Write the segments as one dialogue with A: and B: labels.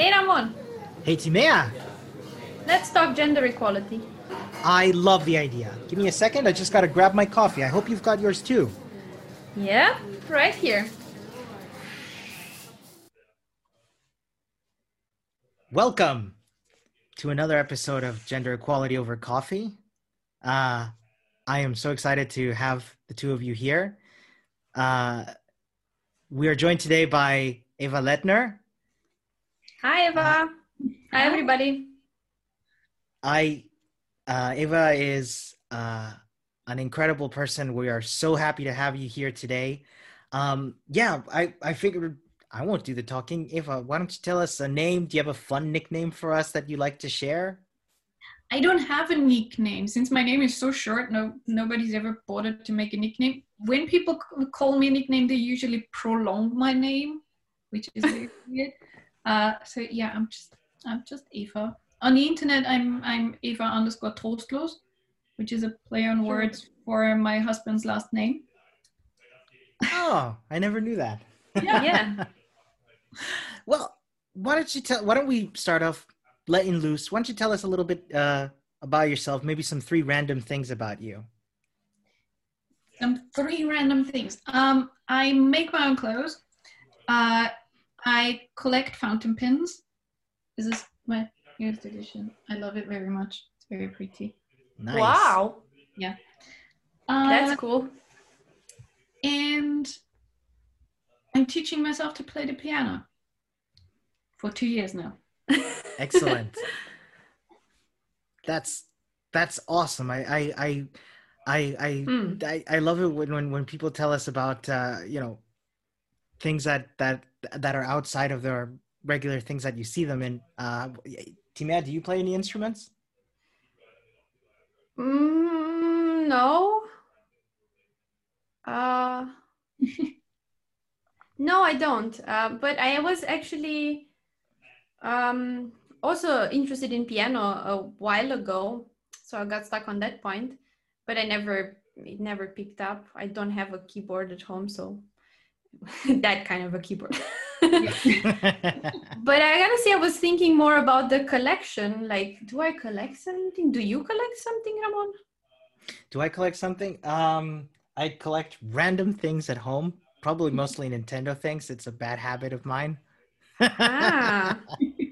A: Hey Ramon,
B: Hey Timea,
A: let's talk gender equality.
B: I love the idea. Give me a second, I just gotta grab my coffee. I hope you've got yours too.
A: Yeah, right here.
B: Welcome to another episode of Gender Equality Over Coffee. Uh, I am so excited to have the two of you here. Uh, we are joined today by Eva Lettner.
A: Hi Eva. Hi everybody.
B: I, uh, Eva is uh, an incredible person. We are so happy to have you here today. Um, yeah, I, I figured I won't do the talking. Eva, why don't you tell us a name? Do you have a fun nickname for us that you like to share?
C: I don't have a nickname since my name is so short. No, nobody's ever bothered to make a nickname. When people call me a nickname, they usually prolong my name, which is weird. Uh, so yeah, I'm just I'm just Eva. On the internet, I'm I'm Eva underscore Trostlos, which is a play on words for my husband's last name.
B: Oh, I never knew that.
A: Yeah. yeah.
B: well, why don't you tell? Why don't we start off letting loose? Why don't you tell us a little bit uh, about yourself? Maybe some three random things about you.
C: Some three random things. Um, I make my own clothes. Uh, I collect fountain pens. This is my newest edition. I love it very much. It's very pretty.
B: Nice.
A: Wow,
C: Uh,
A: that's cool.
C: and I'm teaching myself to play the piano for two years now.
B: Excellent. that's that's awesome. I I I I I,
A: Hmm.
B: I, I love it when, when when people tell us about uh, you know things that that that are outside of their regular things that you see them in. Uh, Timea, do you play any instruments?
A: Mm, no. Uh, no, I don't. Uh, but I was actually um, also interested in piano a while ago, so I got stuck on that point. But I never, it never picked up. I don't have a keyboard at home, so that kind of a keyboard. But I gotta say, I was thinking more about the collection. Like, do I collect something? Do you collect something, Ramon?
B: Do I collect something? Um, I collect random things at home, probably mostly Nintendo things. It's a bad habit of mine.
A: Ah,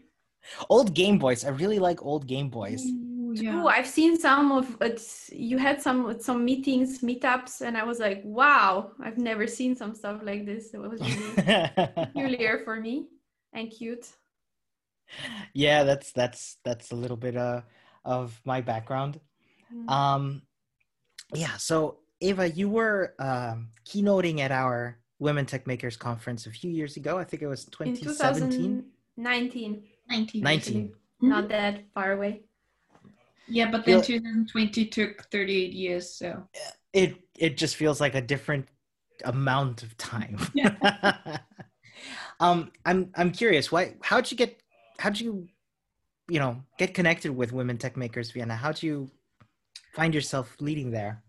B: old Game Boys. I really like old Game Boys.
C: Ooh,
A: Ooh, I've seen some of it. You had some some meetings, meetups, and I was like, wow, I've never seen some stuff like this. It was really peculiar for me and cute.
B: yeah, that's that's that's a little bit uh, of my background.
A: Mm.
B: Um, yeah. So Eva, you were um, keynoting at our Women Tech Makers conference a few years ago. I think it was
A: In
B: 2017.
A: 2019,
C: 19.
B: 19.
A: not that far away.
C: Yeah, but then
B: Yeah.
C: 2020 took 38 years, so.
B: it it just feels like a different amount of time. um, I'm I'm curious. Why? How'd you get? How'd you, you know, get connected with Women Tech Makers Vienna? How'd you find yourself leading there?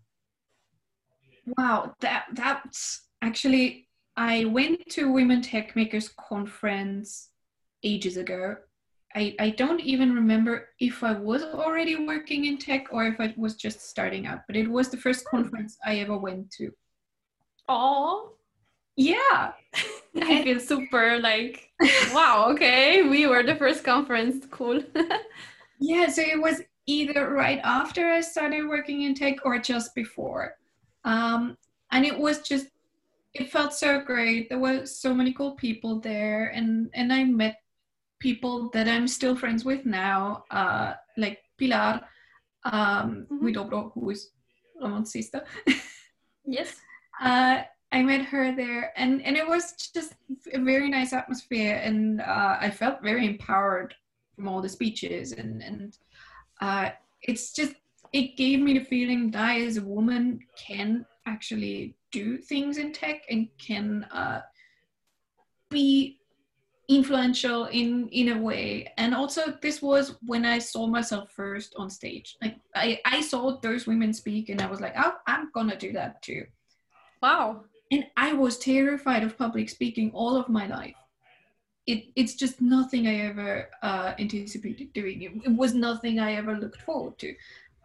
C: Wow, that that's actually I went to Women Tech Makers conference ages ago. I, I don't even remember if I was already working in tech or if I was just starting out, but it was the first conference I ever went to.
A: Oh,
C: Yeah.
A: I feel super like, wow, okay, we were the first conference. Cool.
C: Yeah, so it was either right after I started working in tech or just before. Um, and it was just, it felt so great. There were so many cool people there, and, and I met people that I'm still friends with now, uh, like Pilar um,
A: Mhm.
C: Huidobro, who is Ramon's sister.
A: yes.
C: uh, I met her there, and, and it was just a very nice atmosphere, and uh, I felt very empowered from all the speeches, and and uh, it's just it gave me the feeling that I, as a woman, can actually do things in tech and can uh, be influential in in a way and also this was when i saw myself first on stage like i i saw those women speak and i was like oh i'm gonna do that too
A: Wow.
C: and I was terrified of public speaking all of my life. it, it's just nothing I ever uh, anticipated doing. It, it was nothing I ever looked forward to.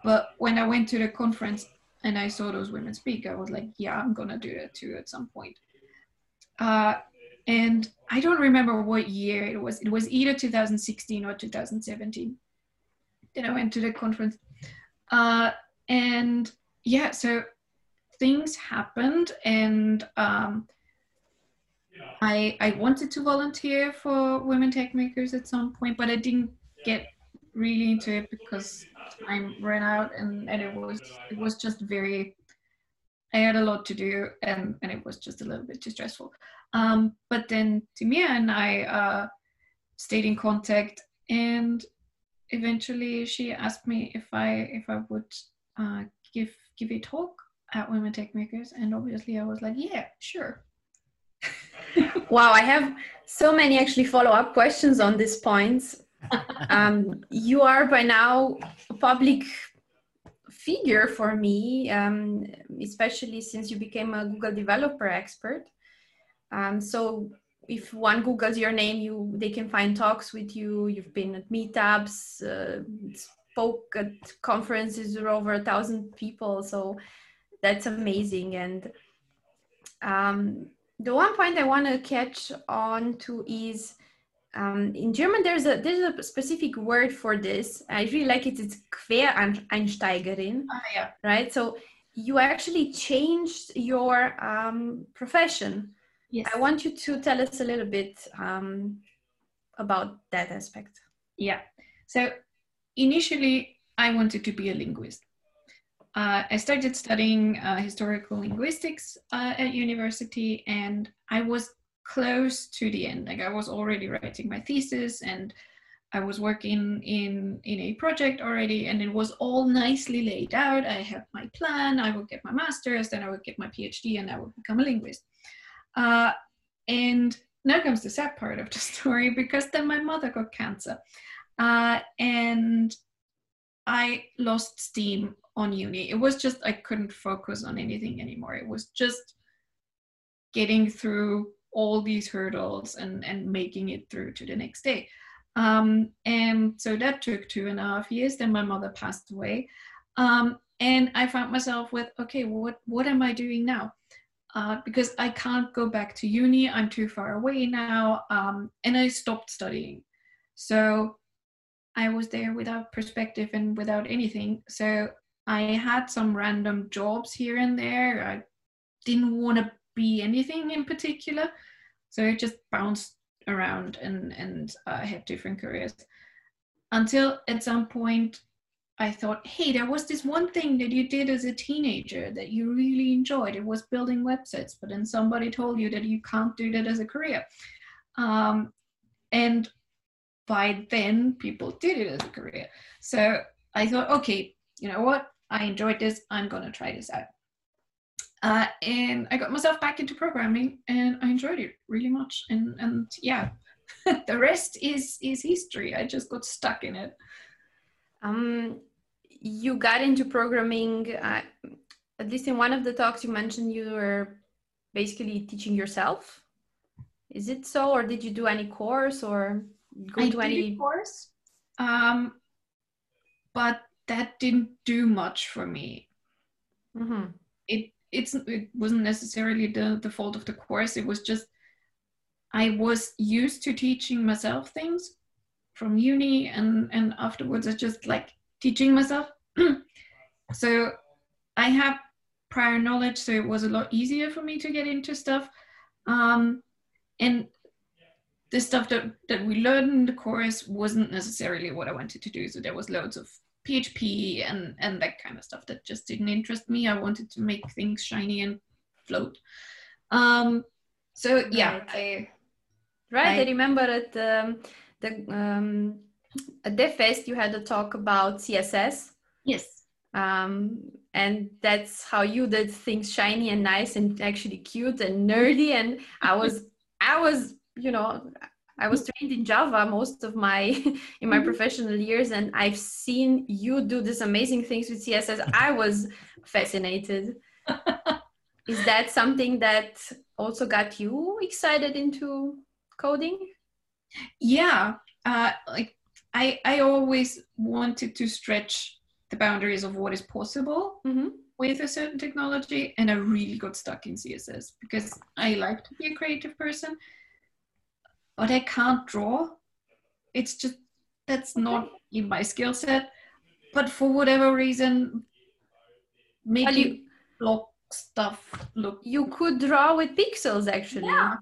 C: But when I went to the conference and I saw those women speak, I was like, yeah, I'm gonna do that too at some point. Uh, and I don't remember what year it was. It was either 2016 or 2017. Then I went to the conference, uh, and yeah, so things happened, and um, I I wanted to volunteer for Women Tech Makers at some point, but I didn't get really into it because time ran out, and and it was it was just very. I had a lot to do, and and it was just a little bit too stressful. Um, but then Timea and I uh, stayed in contact, and eventually she asked me if I if I would uh, give give a talk at Women Tech Makers, and obviously I was like, yeah, sure.
A: wow, I have so many actually follow up questions on these points. um, you are by now a public figure for me, um, especially since you became a Google developer expert. Um, so if one Googles your name, you they can find talks with you. You've been at meetups, uh, spoke at conferences with over a thousand people. So that's amazing. And um, the one point I want to catch on to is um, in German there's a there's a specific word for this. I really like it. It's Quereinsteigerin.
C: Oh, yeah.
A: Right. So you actually changed your um, profession Yes. I want you to tell us a little bit um, about that aspect.
C: Yeah. So initially, I wanted to be a linguist. Uh, I started studying uh, historical linguistics uh, at university, and I was close to the end. Like I was already writing my thesis, and I was working in in a project already, and it was all nicely laid out. I had my plan. I would get my master's, then I would get my PhD, and I would become a linguist. Uh, and now comes the sad part of the story because then my mother got cancer. Uh, and I lost steam on uni. It was just, I couldn't focus on anything anymore. It was just getting through all these hurdles and, and making it through to the next day. Um, and so that took two and a half years. Then my mother passed away. Um, and I found myself with, okay, what, what am I doing now? Uh, because I can't go back to uni. I'm too far away now. Um, and I stopped studying. So I was there without perspective and without anything. So I had some random jobs here and there. I didn't want to be anything in particular. So I just bounced around and, and uh, had different careers until at some point I thought, hey, there was this one thing that you did as a teenager that you really enjoyed. It was building websites, but then somebody told you that you can't do that as a career. Um, and by then, people did it as a career. So I thought, okay, you know what? I enjoyed this. I'm going to try this out. Uh, and I got myself back into programming and I enjoyed it really much. And, and yeah, the rest is, is history. I just got stuck in it.
A: Um, you got into programming, uh, at least in one of the talks you mentioned you were basically teaching yourself. Is it so, or did you do any course or
C: go I to any course? Um, but that didn't do much for me. Mm-hmm. It it's it wasn't necessarily the the fault of the course. It was just I was used to teaching myself things, from uni and and afterwards I just like teaching myself. so I have prior knowledge, so it was a lot easier for me to get into stuff. Um, and the stuff that, that we learned in the course wasn't necessarily what I wanted to do. So there was loads of PHP and, and that kind of stuff that just didn't interest me. I wanted to make things shiny and float. Um, so yeah,
A: right. I, right. I, I remember that um, the um, at DevFest you had a talk about CSS.
C: Yes.
A: Um, and that's how you did things shiny and nice and actually cute and nerdy. And I was, I was, you know, I was trained in Java most of my in my mm-hmm. professional years, and I've seen you do these amazing things with CSS. I was fascinated. Is that something that also got you excited into coding?
C: Yeah, uh, like I I always wanted to stretch the boundaries of what is possible
A: Mm-hmm.
C: with a certain technology, and I really got stuck in CSS because I like to be a creative person, but I can't draw. It's just that's not in my skill set. But for whatever reason, making
A: you-
C: block stuff look
A: You could draw with pixels actually.
C: Yeah.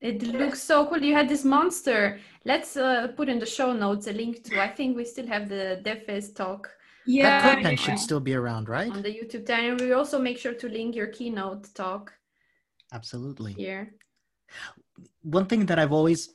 A: It looks so cool. You had this monster. Let's uh, put in the show notes a link to. I think we still have the DevFest talk
C: yeah.
B: that content
C: yeah.
B: should still be around, right?
A: on the YouTube channel. We also make sure to link your keynote talk
B: Absolutely.
A: here.
B: one thing that I've always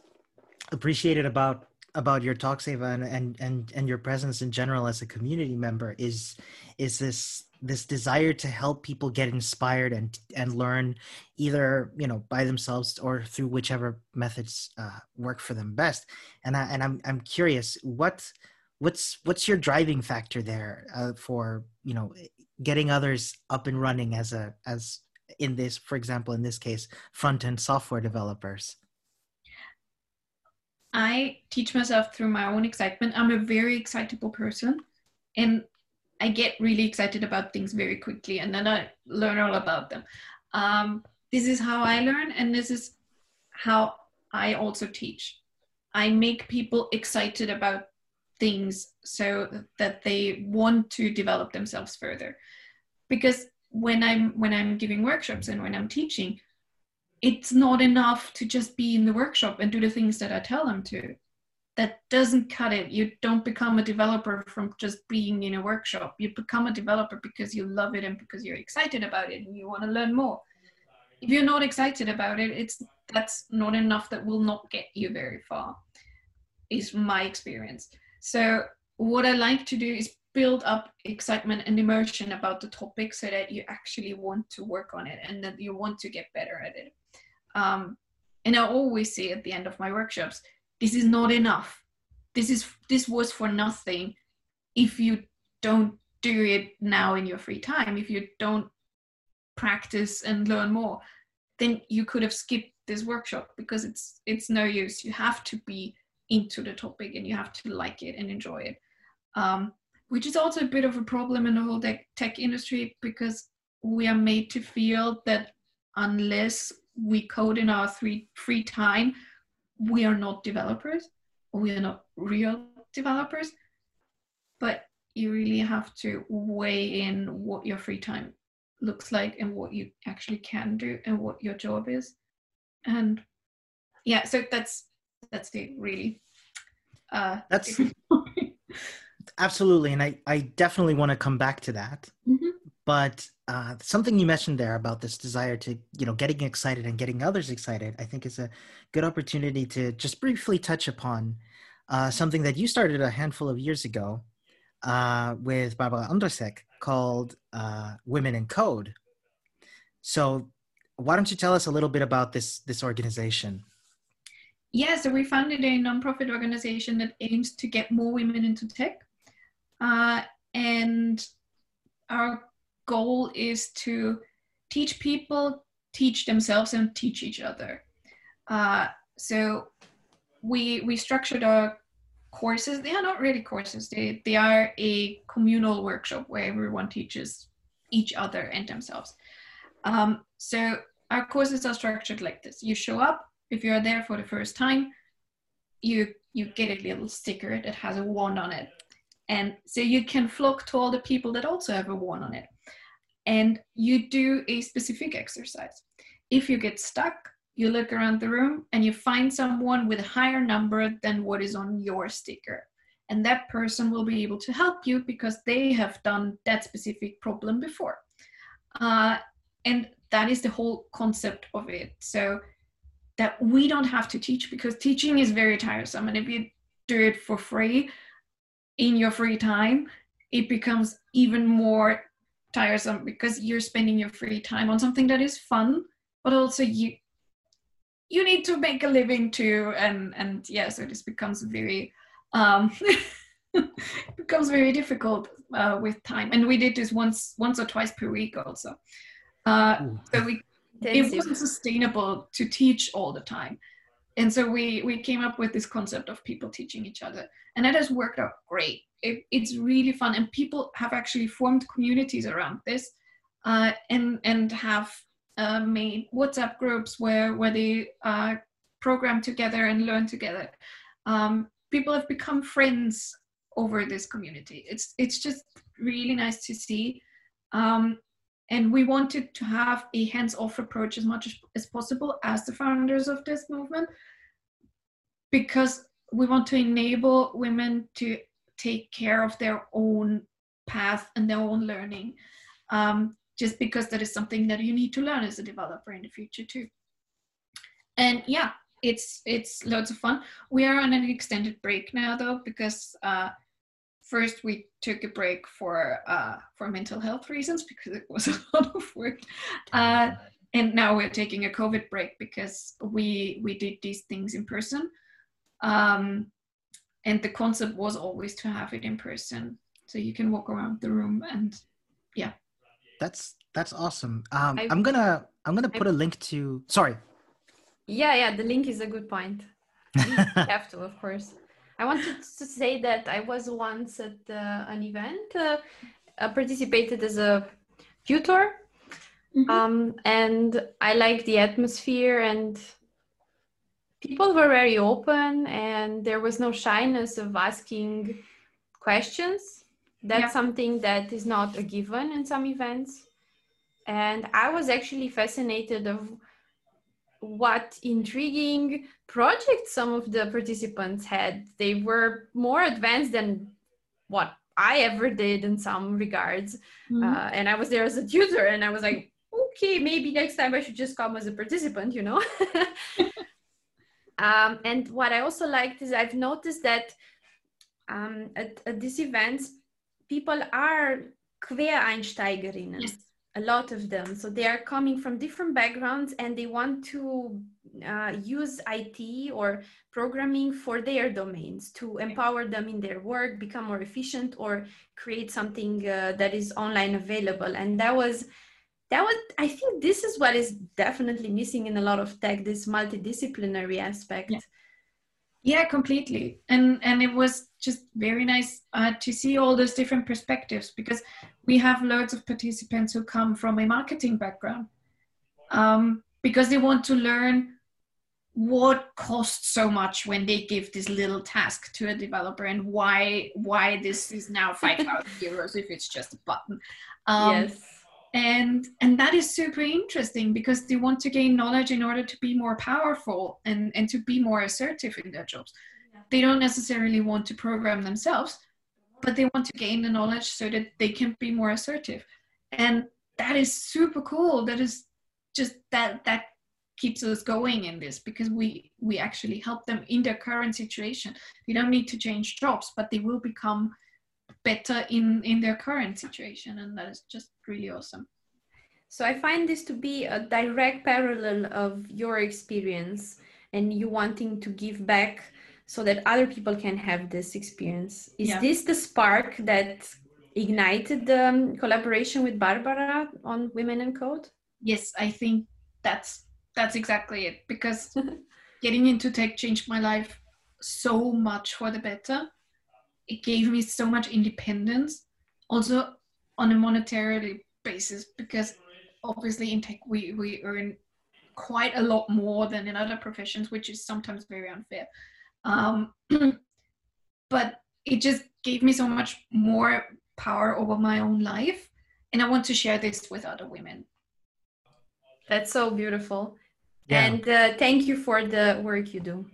B: appreciated about about your talks, Eva, and, and and and your presence in general as a community member is is this this desire to help people get inspired and and learn either you know by themselves or through whichever methods uh, work for them best. And I and I'm I'm curious what what's what's your driving factor there uh, for you know getting others up and running as a as in this for example in this case front end software developers
C: I teach myself through my own excitement. I'm a very excitable person and I get really excited about things very quickly and then I learn all about them. Um, this is how I learn and this is how I also teach. I make people excited about things so that they want to develop themselves further. Because when I'm when I'm giving workshops and when I'm teaching, it's not enough to just be in the workshop and do the things that I tell them to. That doesn't cut it. You don't become a developer from just being in a workshop. You become a developer because you love it and because you're excited about it and you want to learn more. If you're not excited about it, it's that's not enough that will not get you very far. Is my experience. So what I like to do is build up excitement and immersion about the topic so that you actually want to work on it and that you want to get better at it. Um, and I always say at the end of my workshops, this is not enough. This is this was for nothing if you don't do it now in your free time. If you don't practice and learn more, then you could have skipped this workshop because it's it's no use. You have to be into the topic and you have to like it and enjoy it. Um, which is also a bit of a problem in the whole tech, tech industry because we are made to feel that unless we code in our free free time, we are not developers or we are not real developers. But you really have to weigh in what your free time looks like and what you actually can do and what your job is. And yeah, so that's that's the really uh
B: That's- absolutely and i i definitely want to come back to that
C: Mhm.
B: But uh, something you mentioned there about this desire to you know getting excited and getting others excited i think is a good opportunity to just briefly touch upon uh, something that you started a handful of years ago uh, with barbara Ondrisek called uh, women in code so why don't you tell us a little bit about this this organization
C: Yeah, so we founded a nonprofit organization that aims to get more women into tech. Uh, and our goal is to teach people, teach themselves, and teach each other. Uh, so we we structured our courses. They are not really courses. They they are a communal workshop where everyone teaches each other and themselves. Um, so our courses are structured like this: you show up, if you're there for the first time, you you get a little sticker that has a wand on it. And so you can flock to all the people that also have a one on it. And you do a specific exercise. If you get stuck, you look around the room and you find someone with a higher number than what is on your sticker. And that person will be able to help you because they have done that specific problem before. Uh, and that is the whole concept of it. So that we don't have to teach because teaching is very tiresome. And if you do it for free in your free time, it becomes even more tiresome because you're spending your free time on something that is fun, but also you you need to make a living too. And and yeah, so this becomes very um becomes very difficult uh, with time. And we did this once once or twice per week also. Uh, so we it wasn't sustainable to teach all the time and so we we came up with this concept of people teaching each other. And that has worked out great. It, it's really fun. And people have actually formed communities around this uh, and and have uh, made whatsapp groups where where they uh, program together and learn together. Um, people have become friends over this community. It's it's just really nice to see. Um, and we wanted to have a hands-off approach as much as, as possible as the founders of this movement because we want to enable women to take care of their own path and their own learning um, just because that is something that you need to learn as a developer in the future too. And yeah it's it's loads of fun. We are on an extended break now though because uh, first we took a break for uh, for mental health reasons because it was a lot of work. Uh, and now we're taking a covid break because we we did these things in person. Um, and the concept was always to have it in person. So you can walk around the room and yeah.
B: That's that's awesome. Um, I, am gonna i'm gonna put I, a link to sorry.
A: Yeah yeah the link is a good point. You have to of course I wanted to say that I was once at uh, an event, uh, I participated as a tutor, mm-hmm. um, and I liked the atmosphere and people were very open and there was no shyness of asking questions. That's yeah. something that is not a given in some events. And I was actually fascinated of what intriguing projects some of the participants had. They were more advanced than what I ever did in some regards. Mm-hmm. Uh, and I was there as a tutor, and I was like, okay, maybe next time I should just come as a participant, you know? um, and what I also liked is I've noticed that um, at, at these events, people are Quereinsteigerinnen. Yes a lot of them. So they are coming from different backgrounds and they want to uh, use IT or programming for their domains to empower them in their work, become more efficient, or create something uh, that is online available. And that was that was I think this is what is definitely missing in a lot of tech, this multidisciplinary aspect.
C: Yeah. Yeah, completely. And and it was just very nice uh, to see all those different perspectives because we have loads of participants who come from a marketing background um, because they want to learn what costs so much when they give this little task to a developer and why why this is now 5000 euros if it's just a button. Um, yes. and and that is super interesting because they want to gain knowledge in order to be more powerful and and to be more assertive in their jobs. Yeah. they don't necessarily want to program themselves but they want to gain the knowledge so that they can be more assertive. And that is super cool. That is just that that keeps us going in this because we we actually help them in their current situation. They don't need to change jobs but they will become better in in their current situation and that is just really awesome.
A: So i find this to be a direct parallel of your experience and you wanting to give back so that other people can have this experience. Is yeah. this the spark that ignited the um, collaboration with barbara on women in code?
C: Yes i think that's that's exactly it because getting into tech changed my life so much for the better. It gave me so much independence also on a monetary basis because obviously in tech we, we earn quite a lot more than in other professions which is sometimes very unfair um, but it just gave me so much more power over my own life and i want to share this with other women
A: that's so beautiful yeah. and uh, thank you for the work you do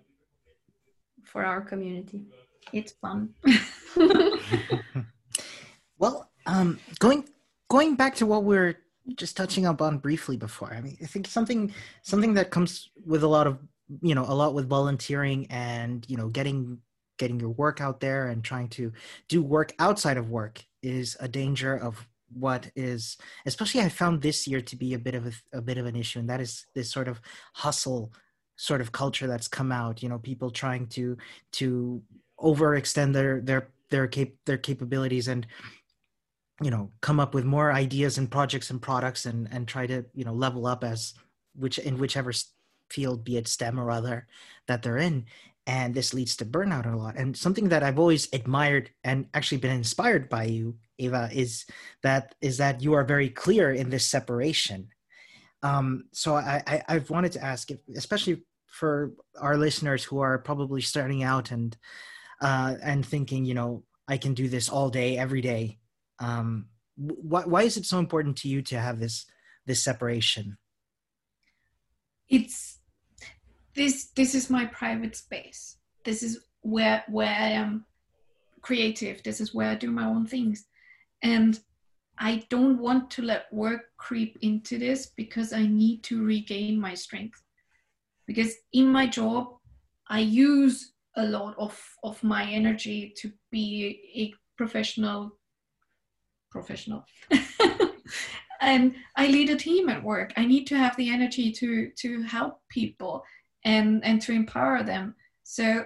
A: for our community
C: it's fun.
B: well, um, going going back to what we are just touching up on briefly before. I mean, I think something something that comes with a lot of you know a lot with volunteering and you know getting getting your work out there and trying to do work outside of work is a danger of what is especially i found this year to be a bit of a, a bit of an issue and that is this sort of hustle sort of culture that's come out you know people trying to to overextend their their their cap- their capabilities and you know come up with more ideas and projects and products and and try to you know level up as which in whichever field, be it STEM or other, that they're in. And this leads to burnout a lot. And something that I've always admired and actually been inspired by you, Eva, is that is that you are very clear in this separation. Um, so I, I I've wanted to ask, especially for our listeners who are probably starting out and uh, and thinking, you know, I can do this all day, every day. Um, why, why is it so important to you to have this this separation?
C: It's this this is my private space. This is where where I am creative. This is where I do my own things, and I don't want to let work creep into this because I need to regain my strength. Because in my job, I use a lot of, of my energy to be a professional professional and i lead a team at work i need to have the energy to to help people and and to empower them. So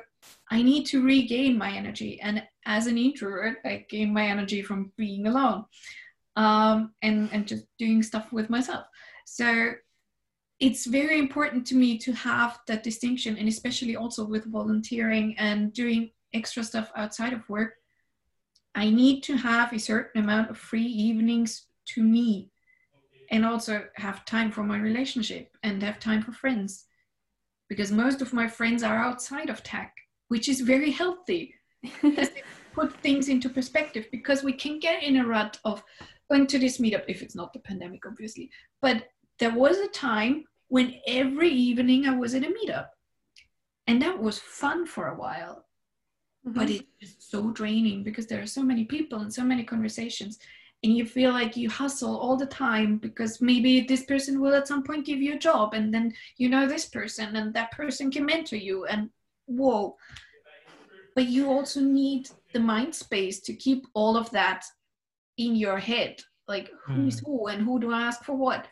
C: i need to regain my energy. And as an introvert i gain my energy from being alone um, and and just doing stuff with myself. So it's very important to me to have that distinction and especially also with volunteering and doing extra stuff outside of work. I need to have a certain amount of free evenings to me and also have time for my relationship and have time for friends because most of my friends are outside of tech which is very healthy put things into perspective because we can get in a rut of going to this meetup if it's not the pandemic obviously but there was a time when every evening I was at a meetup. And that was fun for a while. Mm-hmm. But it's just so draining because there are so many people and so many conversations. And you feel like you hustle all the time because maybe this person will at some point give you a job and then you know this person and that person can mentor you and whoa. But you also need the mind space to keep all of that in your head. Like who's mm. who and who do I ask for what?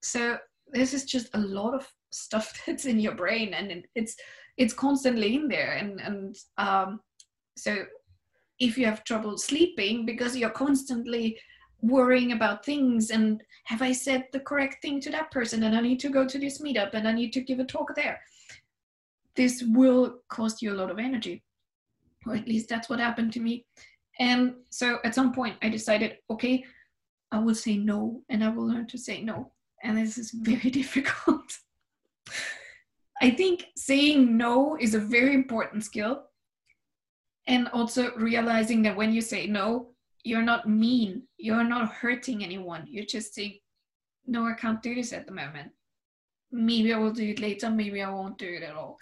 C: So this is just a lot of stuff that's in your brain and it's it's constantly in there and and um, so if you have trouble sleeping because you're constantly worrying about things and have i said the correct thing to that person and i need to go to this meetup and i need to give a talk there this will cost you a lot of energy or at least that's what happened to me and so at some point i decided okay i will say no and i will learn to say no and this is very difficult. I think saying no is a very important skill. And also realizing that when you say no, you're not mean, you're not hurting anyone. You're just saying, no, I can't do this at the moment. Maybe I will do it later, maybe I won't do it at all.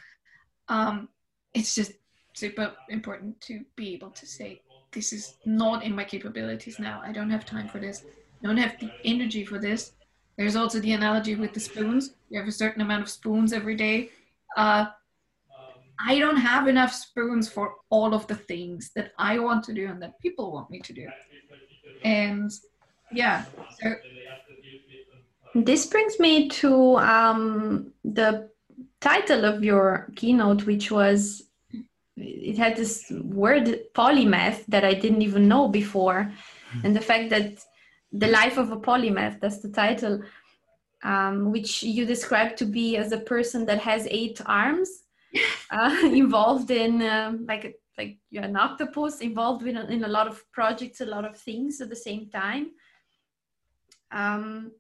C: Um, it's just super important to be able to say, this is not in my capabilities now. I don't have time for this. I don't have the energy for this. There's also the analogy with the spoons. You have a certain amount of spoons every day. Uh, I don't have enough spoons for all of the things that I want to do and that people want me to do. And yeah, so.
A: This brings me to um, the title of your keynote, which was it had this word polymath that I didn't even know before. Hmm. And the fact that the life of a polymath that's the title um, which you describe to be as a person that has eight arms uh, involved in um, like like you're an octopus involved in a, in a lot of projects a lot of things at the same time. Um,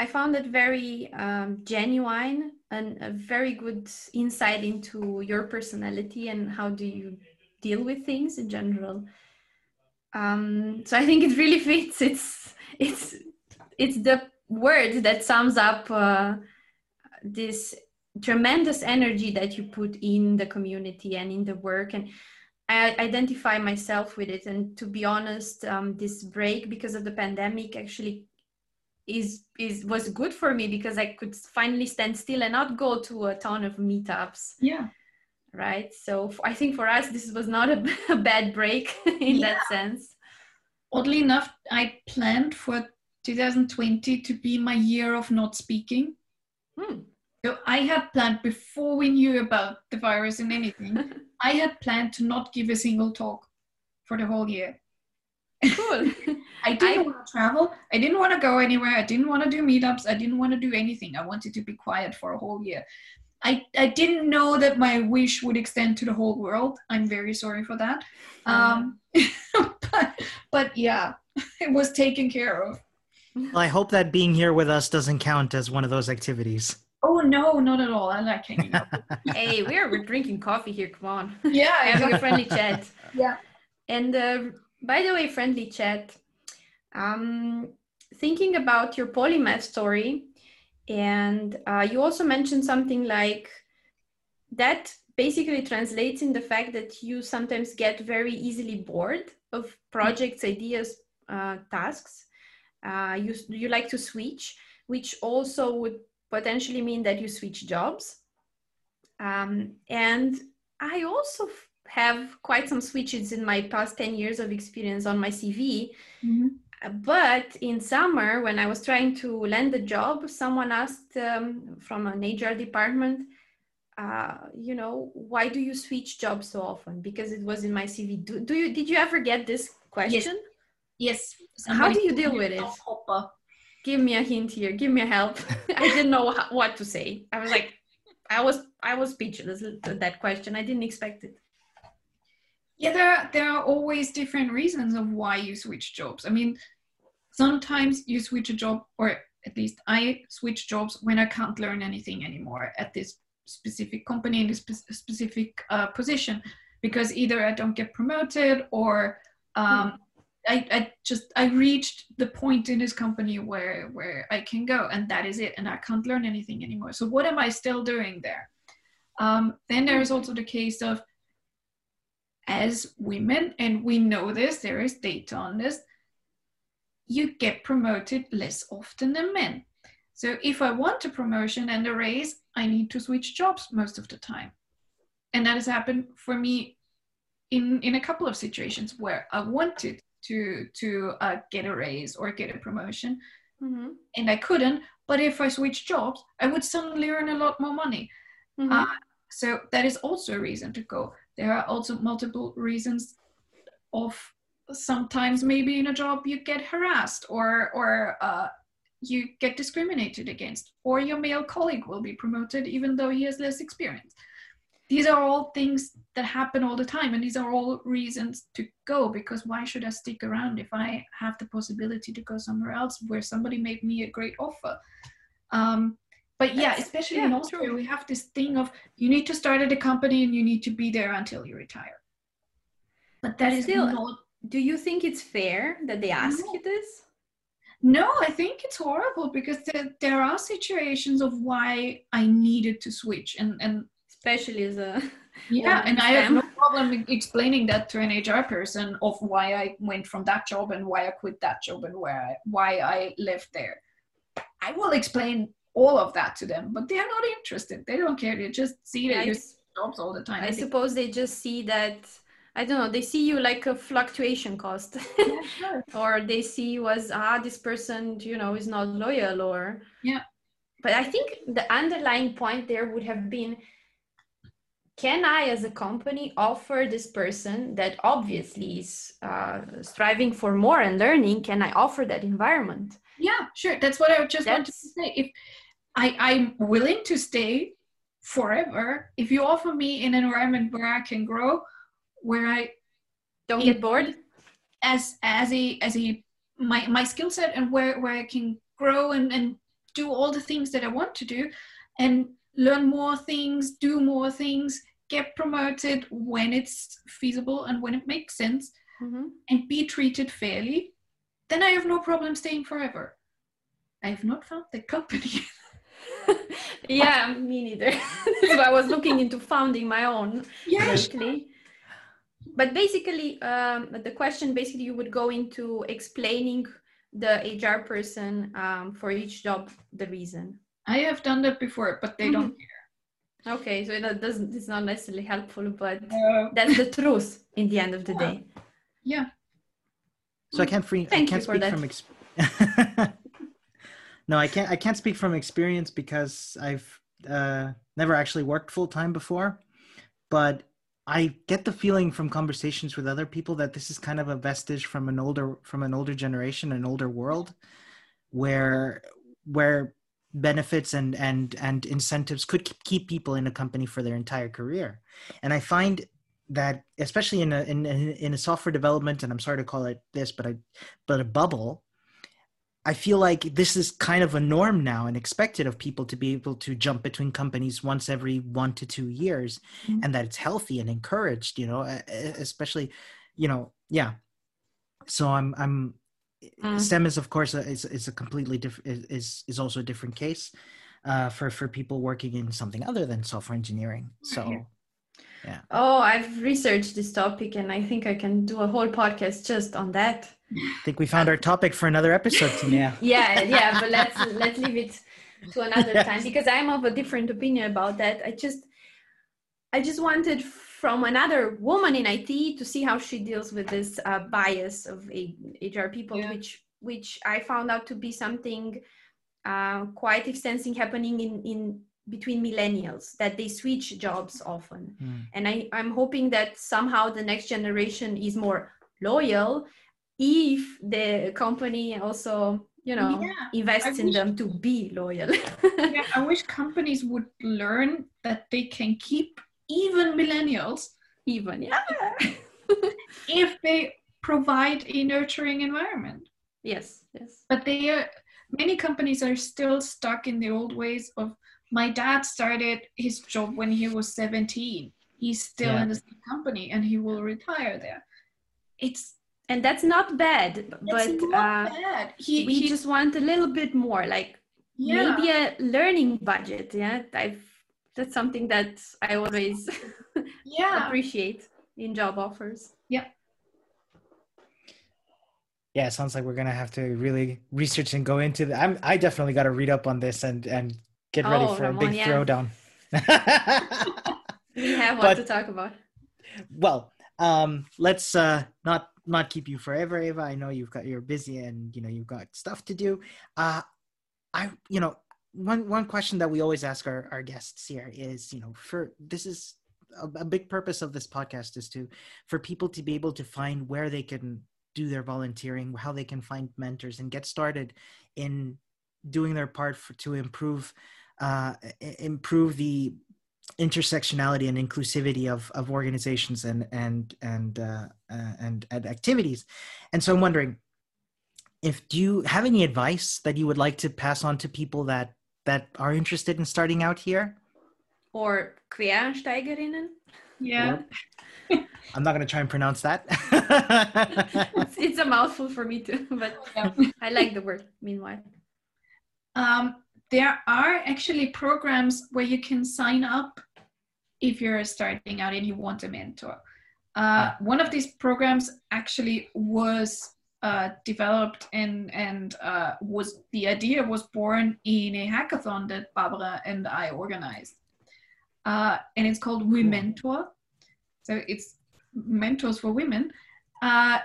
A: i found it very um, genuine and a very good insight into your personality and how do you deal with things in general. Um, so i think it really fits. It's it's it's the word that sums up uh, this tremendous energy that you put in the community and in the work and i identify myself with it and to be honest um, this break because of the pandemic actually is is was good for me because i could finally stand still and not go to a ton of meetups
C: yeah
A: right so i think for us this was not a, a bad break in yeah. that sense
C: oddly enough, I planned for 2020 to be my year of not speaking. Hmm. So I had planned before we knew about the virus and anything, I had planned to not give a single talk for the whole year.
A: Cool.
C: I didn't I... want to travel. I didn't want to go anywhere. I didn't want to do meetups. I didn't want to do anything. I wanted to be quiet for a whole year. I, I didn't know that my wish would extend to the whole world. I'm very sorry for that. Um, but, but yeah, it was taken care of.
B: Well, I hope that being here with us doesn't count as one of those activities.
C: Oh no, not at all. I like hanging out.
A: hey, we're we're drinking coffee here. Come on,
C: yeah,
A: having a friendly chat.
C: Yeah.
A: And uh, by the way, friendly chat. Um, thinking about your polymath story, and uh, you also mentioned something like that basically translates in the fact that you sometimes get very easily bored of projects, ideas, uh, tasks. Uh, you, you like to switch, which also would potentially mean that you switch jobs. Um, and I also have quite some switches in my past 10 years of experience on my CV. Mm-hmm. But in summer, when I was trying to land a job, someone asked um, from an HR department, uh, you know, why do you switch jobs so often? Because it was in my CV. Do, do you did you ever get this question?
C: Yes.
A: yes. How do you deal with it? Give me a hint here. Give me a help. I didn't know what to say. I was like, I was I was speechless to that question. I didn't expect it.
C: Yeah, there are, there are always different reasons of why you switch jobs. I mean, sometimes you switch a job, or at least I switch jobs when I can't learn anything anymore at this specific company in this specific uh, position, because either I don't get promoted or um, I, I just I reached the point in this company where where I can go, and that is it, and I can't learn anything anymore. So what am I still doing there? Um, then there is also the case of as women, and we know this, there is data on this, you get promoted less often than men. So if I want a promotion and a raise, I need to switch jobs most of the time. And that has happened for me in, in a couple of situations where I wanted to, to uh, get a raise or get a promotion mm-hmm. and I couldn't. But if I switch jobs, I would suddenly earn a lot more money. Mm-hmm. Uh, so that is also a reason to go there are also multiple reasons of sometimes maybe in a job you get harassed or or uh, you get discriminated against or your male colleague will be promoted even though he has less experience these are all things that happen all the time and these are all reasons to go because why should i stick around if i have the possibility to go somewhere else where somebody made me a great offer um, but yeah That's, especially yeah, in austria true. we have this thing of you need to start at a company and you need to be there until you retire
A: but that is still not do you think it's fair that they ask no. you this
C: no i think it's horrible because there, there are situations of why i needed to switch and and
A: especially as a
C: yeah and i have no problem explaining that to an hr person of why i went from that job and why i quit that job and where I, why i left there i will explain all of that to them, but they're not interested. They don't care. They just see that yeah, you jobs all the time.
A: I suppose they just see that I don't know, they see you like a fluctuation cost. Yeah, sure. or they see you as ah, this person, you know, is not loyal or
C: yeah.
A: But I think the underlying point there would have been can I, as a company, offer this person that obviously is uh, striving for more and learning? Can I offer that environment?
C: Yeah, sure. That's what I just That's... wanted to say. If I, I'm willing to stay forever. If you offer me an environment where I can grow, where I
A: don't get bored,
C: as as a as a my my skill set and where where I can grow and and do all the things that I want to do, and learn more things, do more things, get promoted when it's feasible and when it makes sense, mm-hmm. and be treated fairly, then I have no problem staying forever. I have not found the company.
A: yeah, me neither. so I was looking into founding my own.
C: Yeah, actually.
A: But basically, um, the question basically you would go into explaining the HR person um, for each job the reason.
C: I have done that before, but they mm-hmm. don't care.
A: Okay, so that doesn't it's not necessarily helpful, but uh, that's the truth in the end of the
C: yeah.
A: day.
C: Yeah.
B: So I can't free. Thank I can't speak from. Ex- no, I can't. I can't speak from experience because I've uh, never actually worked full time before, but I get the feeling from conversations with other people that this is kind of a vestige from an older from an older generation, an older world, where where benefits and and and incentives could keep people in a company for their entire career and i find that especially in a in, in a software development and i'm sorry to call it this but i but a bubble i feel like this is kind of a norm now and expected of people to be able to jump between companies once every one to two years mm-hmm. and that it's healthy and encouraged you know especially you know yeah so i'm i'm mm. stem is of course a, is, is a completely different is is also a different case uh, for for people working in something other than software engineering. So
A: yeah. Oh i've researched this topic and i think i can do a whole podcast just on that.
B: I think we found our topic for another episode
A: yeah yeah yeah but let's let's leave it to another yes. time because i'm of a different opinion about that. I just i just wanted from another woman in IT to see how she deals with this uh, bias of HR people, yeah. which which I found out to be something uh, quite extensive happening in in between millennials that they switch jobs often mm. and I, i'm hoping that somehow the next generation is more loyal if the company also you know yeah, invests I in wish, them to be loyal
C: yeah, i wish companies would learn that they can keep even millennials
A: even yeah.
C: If they provide a nurturing environment.
A: Yes yes.
C: But they are many companies are still stuck in the old ways of my dad started his job when he was 17 he's still yeah. in the same company and he will retire there. It's
A: and that's not bad but not uh, bad. He, we he, just want a little bit more like yeah. maybe a learning budget yeah? I've that's something that i always yeah appreciate in job offers
C: yeah
B: yeah it sounds like we're gonna have to really research and go into that i'm i definitely got to read up on this and and get ready oh, for Ramon, a big yeah. throwdown.
A: we have what to talk about.
B: Well, um, let's uh, not not keep you forever, Eva. I know you've got you're busy and you know you've got stuff to do. Uh, I you know one one question that we always ask our, our guests here is you know for this is a, a big purpose of this podcast is to for people to be able to find where they can do their volunteering, how they can find mentors and get started in doing their part for, to improve uh, improve the intersectionality and inclusivity of, of organizations and and and, uh, uh, and and activities. And so I'm wondering if do you have any advice that you would like to pass on to people that that are interested in starting out here?
A: Or Quereinsteigerinnen?
C: Yeah.
B: I'm not going to try and pronounce that.
A: it's, it's, a mouthful for me too, but yeah. I like the word. Meanwhile,
C: um, there are actually programs where you can sign up if you're starting out and you want a mentor. Uh, one of these programs actually was uh, developed and and uh, was the idea was born in a hackathon that Barbara and I organized, uh, and it's called We Mentor. So it's mentors for women, uh,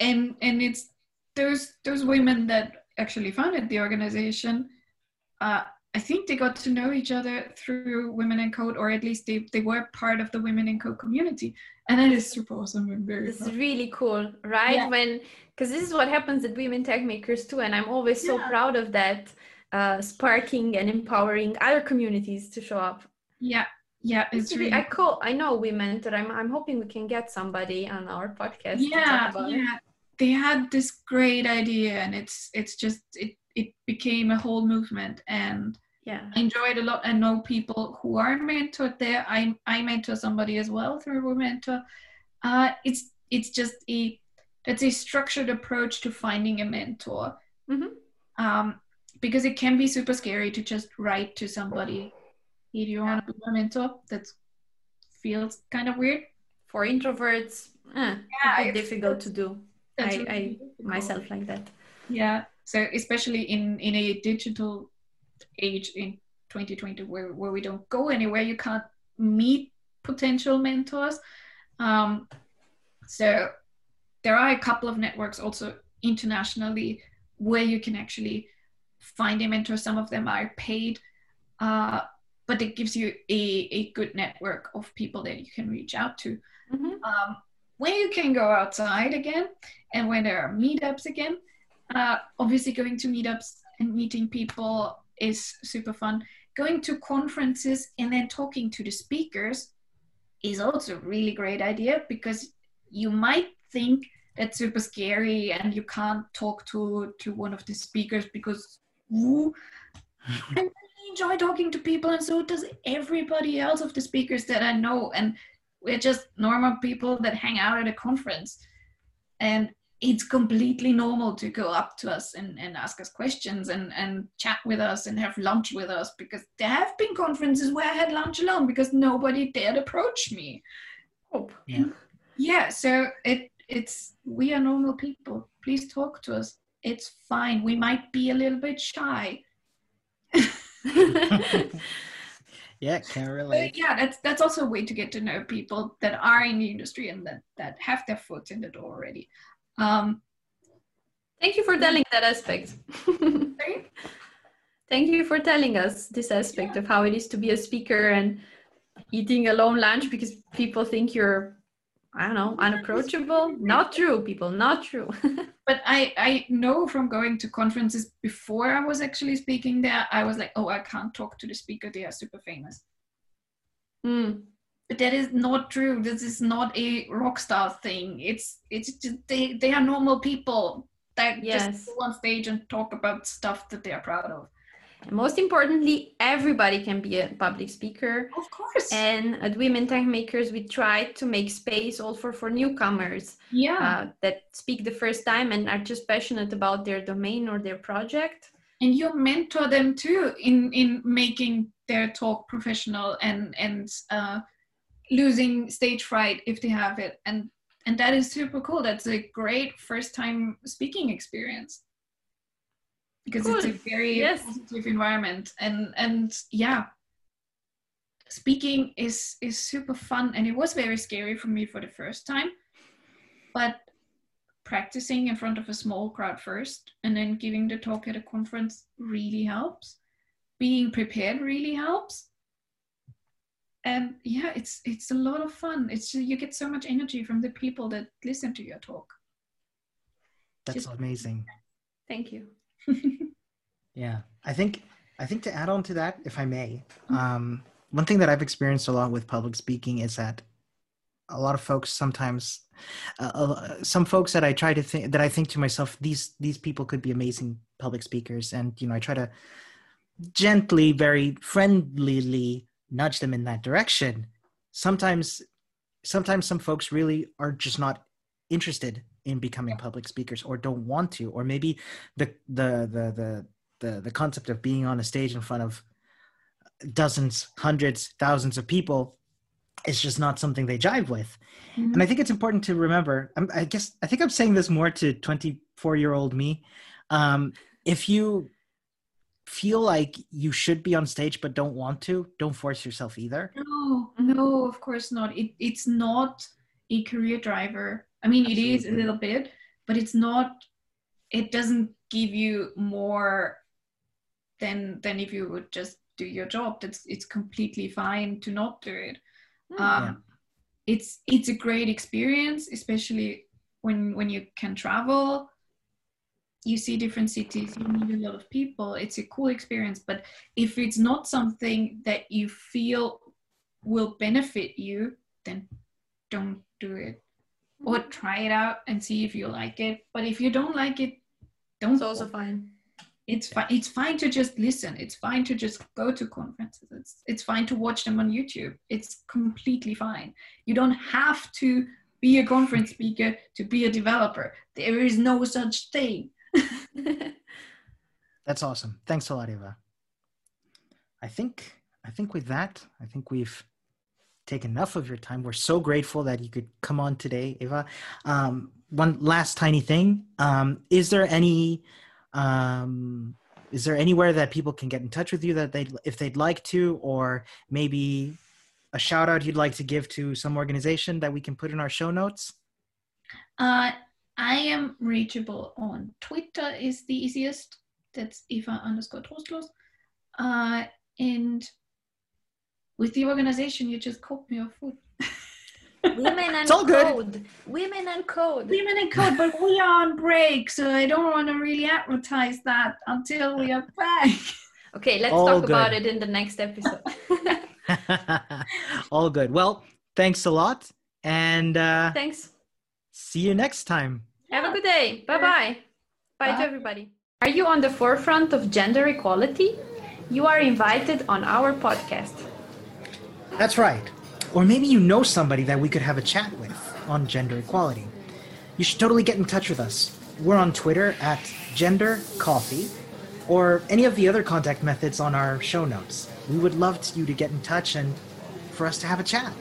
C: and and it's those those women that actually founded the organization uh, I think they got to know each other through Women in Code, or at least they, they were part of the Women in Code community. And that is super awesome and very
A: It's really cool, right? Yeah. When because this is what happens at Women Techmakers too, and I'm always so yeah. proud of that, uh, sparking and empowering other communities to show up.
C: Yeah, yeah, it's,
A: really. I call. I know women that I'm. I'm hoping we can get somebody on our podcast.
C: Yeah, yeah. They had this great idea, and it's it's just it it became a whole movement and
A: yeah
C: I enjoyed a lot and know people who are mentored there i i mentor somebody as well through a mentor uh it's it's just a that's a structured approach to finding a mentor. Mm-hmm. um because it can be super scary to just write to somebody hey do you want to be a mentor? That feels kind of weird.
A: For introverts eh, yeah, difficult to do. I, really I myself like that.
C: Yeah so especially in in a digital age in 2020 where, where we don't go anywhere you can't meet potential mentors. Um, so there are a couple of networks also internationally where you can actually find a mentor some of them are paid uh, but it gives you a, a good network of people that you can reach out to mm-hmm. um, when you can go outside again and when there are meetups again uh, obviously going to meetups and meeting people is super fun. Going to conferences and then talking to the speakers is also a really great idea because you might think that's super scary and you can't talk to to one of the speakers because ooh, I really enjoy talking to people and so does everybody else of the speakers that I know and we're just normal people that hang out at a conference and it's completely normal to go up to us and, and ask us questions and, and chat with us and have lunch with us because there have been conferences where I had lunch alone because nobody dared approach me.
A: Oh,
B: Yeah.
C: Yeah, so it it's we are normal people. Please talk to us. It's fine. We might be a little bit shy.
B: yeah, can
C: But
B: relate.
C: yeah, that's that's also a way to get to know people that are in the industry and that that have their foot in the door already. Um,
A: Thank you for telling that aspect. Thank you for telling us this aspect of how it is to be a speaker and eating alone lunch because people think you're, I don't know, unapproachable. Not true, people, not true.
C: but I I know from going to conferences before I was actually speaking there, I was like, oh, I can't talk to the speaker. They are super famous.
A: Mm,
C: But that is not true. This is not a rock star thing. It's it's just they they are normal people that
A: Yes.
C: just go on stage and talk about stuff that they are proud of.
A: And most importantly, everybody can be a public speaker.
C: Of course.
A: And at Women Techmakers, we try to make space also for newcomers
C: yeah.
A: uh, that speak the first time and are just passionate about their domain or their project.
C: and you mentor them too in in making their talk professional and and uh, losing stage fright if they have it and and that is super cool that's a great first time speaking experience because it's a very
A: Yes.
C: positive environment. And and yeah speaking is is super fun. And it was very scary for me for the first time. But practicing in front of a small crowd first and then giving the talk at a conference really helps. Being prepared really helps. And yeah it's it's a lot of fun. It's you get so much energy from the people that listen to your talk.
B: That's
C: just-
B: amazing.
A: Thank you.
B: Yeah, I think I think to add on to that, if I may, um, one thing that I've experienced a lot with public speaking is that a lot of folks sometimes, uh, uh, some folks that I try to think that I think to myself, these these people could be amazing public speakers, and you know I try to gently, very friendlily nudge them in that direction. Sometimes, sometimes some folks really are just not interested in becoming public speakers or don't want to or maybe the the the the the, the concept of being on a stage in front of dozens hundreds thousands of people is just not something they jive with. And i think it's important to remember I'm, i guess i think i'm saying this more to 24 year old me. Um, if you feel like you should be on stage but don't want to don't force yourself either.
C: No no of course not. It, it's not a career driver i mean it is a little bit but it's not it doesn't give you more than than if you would just do your job. That's it's completely fine to not do it.
A: Mm.
C: um,
B: Yeah.
C: it's it's a great experience especially when when you can travel. You see different cities you meet a lot of people. It's a cool experience but if it's not something that you feel will benefit you then don't do it or try it out and see if you like it. But if you don't like it don't
A: It's also fine.
C: it's fine it's fine to just listen. It's fine to just go to conferences. It's it's fine to watch them on youtube. It's completely fine. You don't have to be a conference speaker to be a developer. There is no such thing.
B: That's awesome. Thanks a lot, Eva. I think I think with that, I think we've taken enough of your time. We're so grateful that you could come on today, Eva. Um, one last tiny thing. Um, is there any um, is there anywhere that people can get in touch with you that they if they'd like to, or maybe a shout out you'd like to give to some organization that we can put in our show notes?
C: uh, i am reachable on twitter is the easiest that's eva underscore trostlos uh, and with the organization you just called me your food
A: Women and
B: It's all good.
A: code. Women and code.
C: Women in code, but we are on break, so I don't want to really advertise that until we are back.
A: Okay, let's
B: All
A: talk
B: good.
A: about it in the next episode.
B: All good. Well, thanks a lot, and uh,
A: Thanks.
B: see you next time.
A: Have a good day. Bye bye. Bye to
C: Bye.
A: everybody. Are you on the forefront of gender equality? You are invited on our podcast.
B: That's right. Or maybe you know somebody that we could have a chat with on gender equality. You should totally get in touch with us. We're on Twitter at Gender Coffee or any of the other contact methods on our show notes. We would love to, you to get in touch and for us to have a chat.